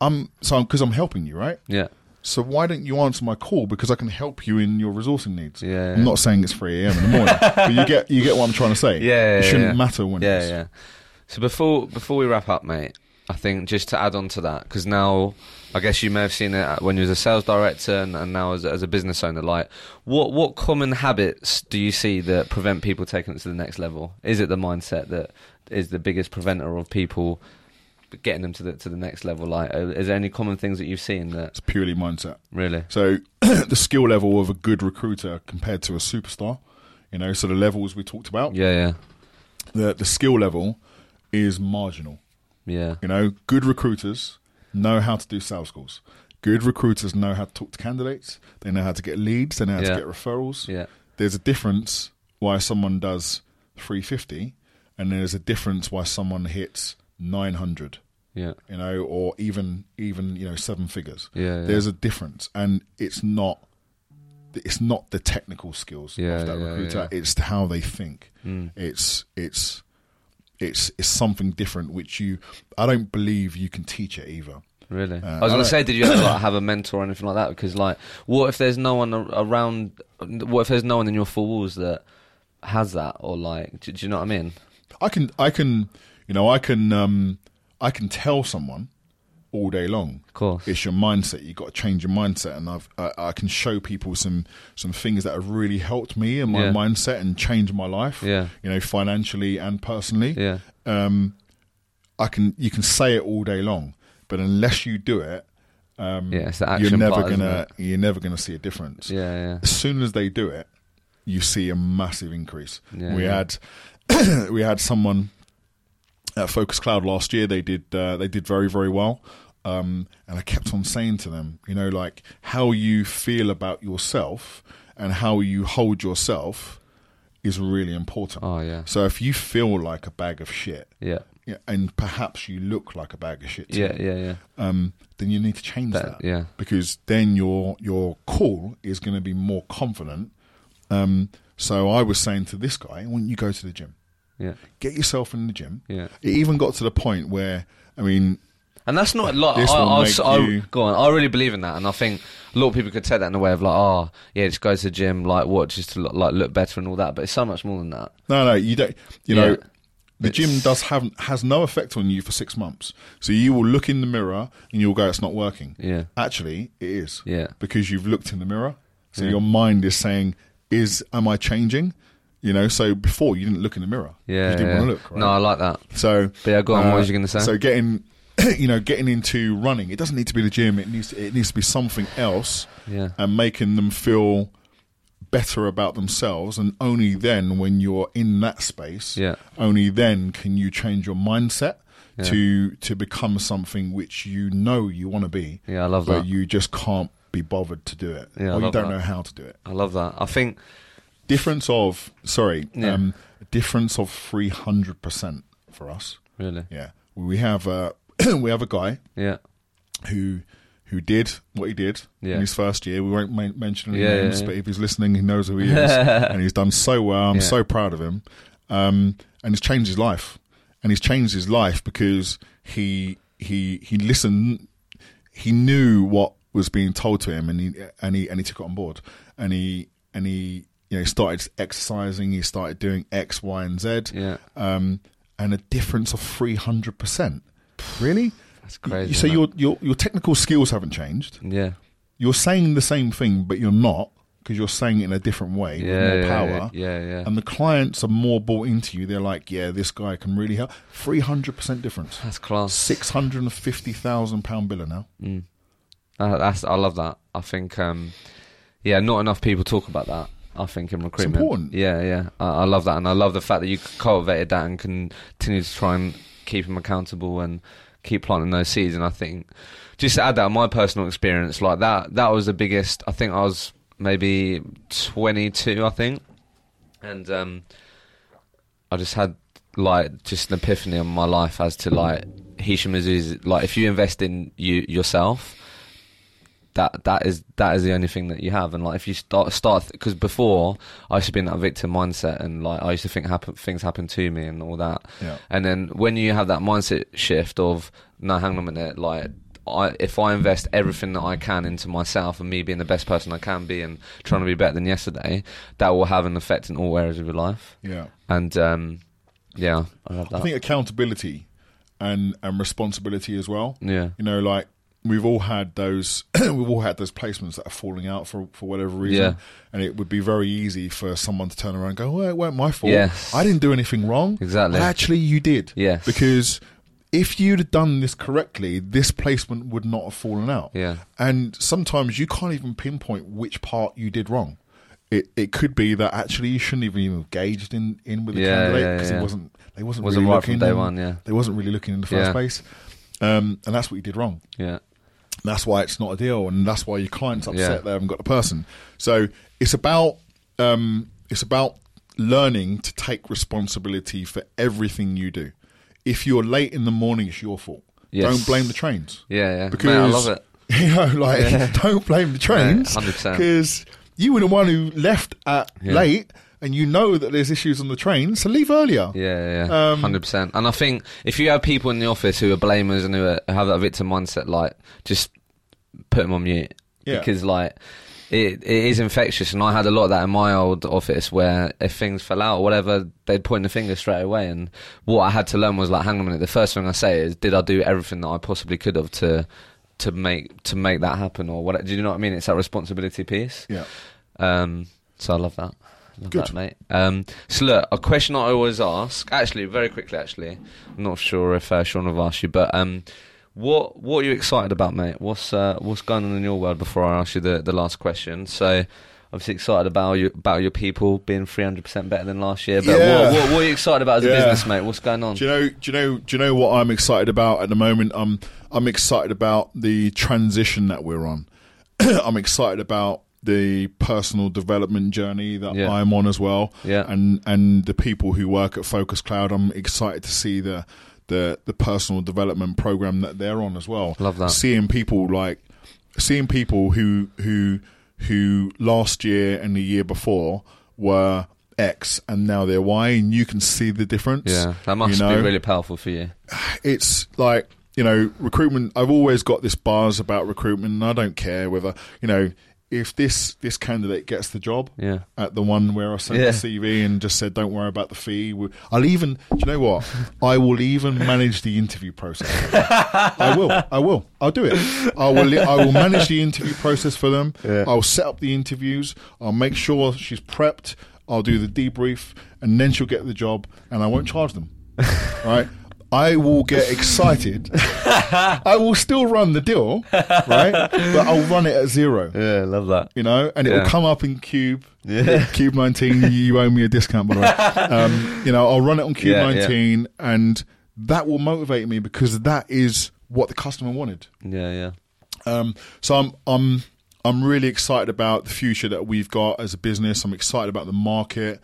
I'm so because I'm helping you, right? yeah, So why don't you answer my call because I can help you in your resourcing needs? Yeah, yeah. I'm not saying it's three a.m. in the morning, but you get you get what I'm trying to say. Yeah, yeah, it shouldn't yeah. matter when. yeah, yeah. So before before we wrap up, mate, I think just to add on to that, because now I guess you may have seen it when you was a sales director and, and now as a, as a business owner. Like, what what common habits do you see that prevent people taking it to the next level? Is it the mindset that is the biggest preventer of people getting them to the to the next level? Like, uh, is there any common things that you've seen that It's purely mindset. really? So the skill level of a good recruiter compared to a superstar, you know, so the levels we talked about, Yeah, yeah, the the skill level is marginal. yeah, You know, good recruiters know how to do sales calls. Good recruiters know how to talk to candidates. They know how to get leads. They know how Yeah. to get referrals. yeah, There's a difference why someone does 350, and there's a difference why someone hits 900. yeah, You know, or even even you know seven figures. Yeah, yeah. There's a difference, and it's not it's not the technical skills Yeah, of that yeah, recruiter. yeah. It's how they think. Mm. It's it's it's it's something different which you I don't believe you can teach it either. Really? Uh, I was going to say, did you ever like, have a mentor or anything like that? Because, like, what if there's no one around? What if there's no one in your four walls that has that, or like, do, do you know what I mean? I can I can you know I can um I can tell someone all day long. Of course. It's your mindset. You got to change your mindset, and I've I, I can show people some some things that have really helped me in my Yeah. mindset and changed my life. Yeah. you know, financially and personally. Yeah. Um, I can you can say it all day long, but unless you do it, um, Yeah, you're never part, gonna you're never gonna see a difference. Yeah, yeah, As soon as they do it, you see a massive increase. Yeah, we yeah. had we had someone at Focus Cloud last year. They did uh, they did very very well. Um, and I kept on saying to them, you know, like how you feel about yourself and how you hold yourself is really important. Oh, yeah. So if you feel like a bag of shit, yeah, yeah, and perhaps you look like a bag of shit, too, yeah, yeah, yeah. um, then you need to change That- that. yeah. Because then your your call is going to be more confident. Um, so I was saying to this guy, when you go to the gym, Yeah, get yourself in the gym. Yeah. It even got to the point where, I mean, and that's not like This I, will I, make I, you- go on. I really believe in that, and I think a lot of people could take that in a way of like, oh, yeah, just go to the gym, like what, just to look, like look better and all that. But it's so much more than that. no, no, you don't. You know, Yeah. the It's- gym does have has no effect on you for six months. So you will look in the mirror and you'll go, "It's not working." Yeah. Actually, it is. Yeah. Because you've looked in the mirror. So Yeah. your mind is saying, "Is am I changing?" You know. So before you didn't look in the mirror. Yeah, You didn't yeah. want to look. Right? No, I like that. So, But yeah, go on, what was uh, you gonna say? So getting, you know, getting into running. It doesn't need to be the gym. It needs to, it needs to be something else. Yeah. And making them feel better about themselves, and only then, when you're in that space, Yeah. only then can you change your mindset to to become something which you know you want to be. Yeah, I love but that. you just can't be bothered to do it, Yeah, or you don't that. know how to do it. I love that. I think Difference of sorry, Yeah. um, difference of three hundred percent for us. really, Yeah, we have a we have a guy yeah, who who did what he did Yeah. in his first year. We won't ma- mention any Yeah, names, but if he's listening, he knows who he is, and he's done so well. I'm so proud of him, um, and he's changed his life. And he's changed his life because he he he listened. He knew what was being told to him, and he and he and he took it on board. And he and he you know started exercising. He started doing X, Y, and Z. yeah. Um, and a difference of three hundred percent. Really? That's crazy. So your your your technical skills haven't changed. yeah, You're saying the same thing, but you're not because you're saying it in a different way yeah, with more yeah, power. yeah, yeah, And the clients are more bought into you. They're like, yeah, this guy can really help. Three hundred percent difference. That's class. Six hundred and fifty thousand pound biller now. Mm. Uh, that's I love that. I think um, yeah, not enough people talk about that. I think in recruitment, important. Yeah, yeah, I, I love that, and I love the fact that you cultivated that and continue to try and keep them accountable and keep planting those seeds. And I think just to add that, my personal experience like that, that was the biggest. I think I was maybe twenty two, I think, and um, I just had like just an epiphany in my life as to like Hisham like if you invest in you yourself, that that is that is the only thing that you have. And like if you start start because before I used to be in that victim mindset, and like I used to think happen, things happen to me and all that. Yeah. And then when you have that mindset shift of no, hang on a minute, like. I, if I invest everything that I can into myself and me being the best person I can be and trying to be better than yesterday, that will have an effect in all areas of your life. Yeah. And um, yeah, I love that. I think accountability and and responsibility as well. yeah, You know, like we've all had those we've all had those placements that are falling out for for whatever reason. Yeah. And it would be very easy for someone to turn around and go, Well, it weren't my fault. Yes. I didn't do anything wrong. Exactly. But actually you did. Yes. Because if you'd have done this correctly, this placement would not have fallen out. Yeah. And sometimes you can't even pinpoint which part you did wrong. It it could be that actually you shouldn't even have engaged in, in with the Yeah, candidate because yeah. it wasn't they wasn't, Wasn't really right from looking day and one, yeah. They wasn't really looking in the first place. Um, and that's what you did wrong. yeah, That's why it's not a deal, and that's why your client's upset Yeah. they haven't got the person. So it's about um, it's about learning to take responsibility for everything you do. If you're late in the morning, it's your fault. Yes. Don't blame the trains. yeah, yeah. Because Mate, I love it. You know, like don't blame the trains Yeah, 100%. because you were the one who left at Yeah. late, and you know that there's issues on the train, so leave earlier. Yeah, yeah, Um, hundred percent. And I think if you have people in the office who are blamers and who are, have that victim mindset, like just put them on mute Yeah. because like it, it is infectious. And I had a lot of that in my old office where if things fell out or whatever, they'd point the finger straight away. And what I had to learn was like, hang on a minute. The first thing I say is, did I do everything that I possibly could have to to make to make that happen or what? Do you know what I mean? It's that responsibility piece. Yeah. Um, so I love that. Love Good. that, mate. Um, so look, a question I always ask, actually, very quickly, actually, I'm not sure if uh, Sean have asked you, but um, what what are you excited about, mate? What's uh, what's going on in your world before I ask you the, the last question? So. Obviously excited about your about your people being three hundred percent better than last year. But Yeah. what, what, what are you excited about as a Yeah. business, mate? What's going on? Do you know? Do you know? Do you know what I'm excited about at the moment? I'm I'm excited about the transition that we're on. I'm excited about the personal development journey that Yeah. I'm on as well. Yeah. And and the people who work at Focus Cloud, I'm excited to see the the the personal development program that they're on as well. Love that. Seeing people like seeing people who who who last year and the year before were X and now they're Y, and you can see the difference. yeah, that must you know? be really powerful for you. it's like you know recruitment i've always got this buzz about recruitment and i don't care whether you know if this this candidate gets the job Yeah. at the one where i sent Yeah. the cv and just said don't worry about the fee. I'll even do you know what? I will even manage the interview process i will. I will. I'll do it. I will i will manage the interview process for them. Yeah. i'll set up the interviews. I'll make sure she's prepped. I'll do the debrief and then she'll get the job and i won't charge them. Right? I will get excited. I will still run the deal, right? But I'll run it at zero. Yeah, love that. You know, and it Yeah. will come up in Cube. Yeah. Cube 19, you owe me a discount, by the way. Um, you know, I'll run it on Cube Yeah, yeah. 19, and that will motivate me because that is what the customer wanted. Yeah, yeah. Um, so I'm I'm I'm really excited about the future that we've got as a business. I'm excited about the market.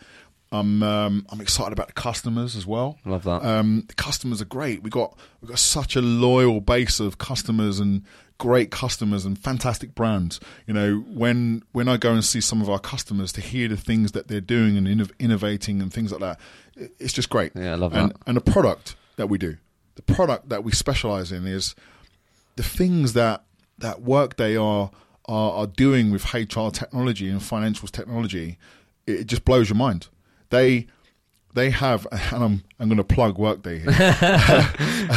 I'm um, I'm excited about the customers as well. Love that. Um, the customers are great. We got we got such a loyal base of customers and great customers and fantastic brands. You know, when when I go and see some of our customers to hear the things that they're doing and innov- innovating and things like that, it's just great. Yeah, I love and, that. And the product that we do, the product that we specialize in is the things that that Workday are are, are doing with HR technology and financials technology, it, it just blows your mind. They they have, and I'm I'm going to plug Workday here.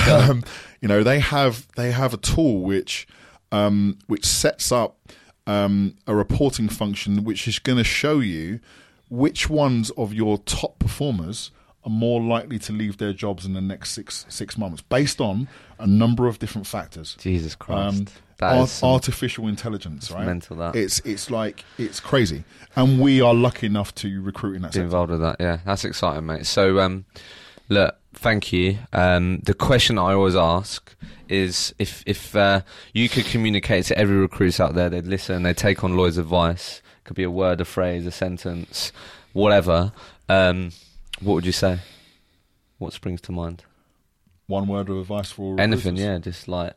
um, you know, they have they have a tool which um, which sets up um, a reporting function which is going to show you which ones of your top performers are more likely to leave their jobs in the next six six months based on a number of different factors Jesus Christ. That art- some- artificial intelligence, right? mental, that. it's it's like it's crazy, and we are lucky enough to recruit in that be sector. involved with that. Yeah, that's exciting, mate. So, um, look, thank you. Um, the question I always ask is if if uh, you could communicate to every recruit out there, they'd listen, they'd take on Lloyd's advice. Could be a word, a phrase, a sentence, whatever. Um, what would you say? What springs to mind? One word of advice for all Anything, recruiters. yeah. Just like,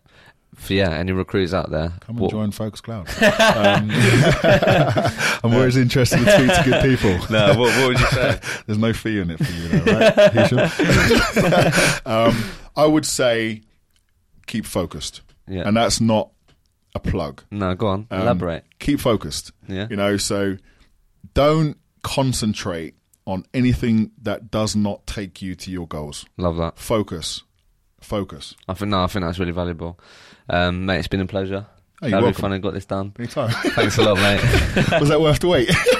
for, yeah, any recruits out there. Come and what- join Focus Cloud. um, I'm always interested to speak to good people. No, what, what would you say? There's no fee in it for you, though, right? Um, I would say keep focused, Yeah. and that's not a plug. no, go on. Um, Elaborate. Keep focused. Yeah. You know, so don't concentrate on anything that does not take you to your goals. Love that. Focus. Focus. I think no, I think that's really valuable. Um, mate, it's been a pleasure. Oh, you're we welcome. finally got this done. Anytime. Thanks a lot, mate. Was that worth the wait?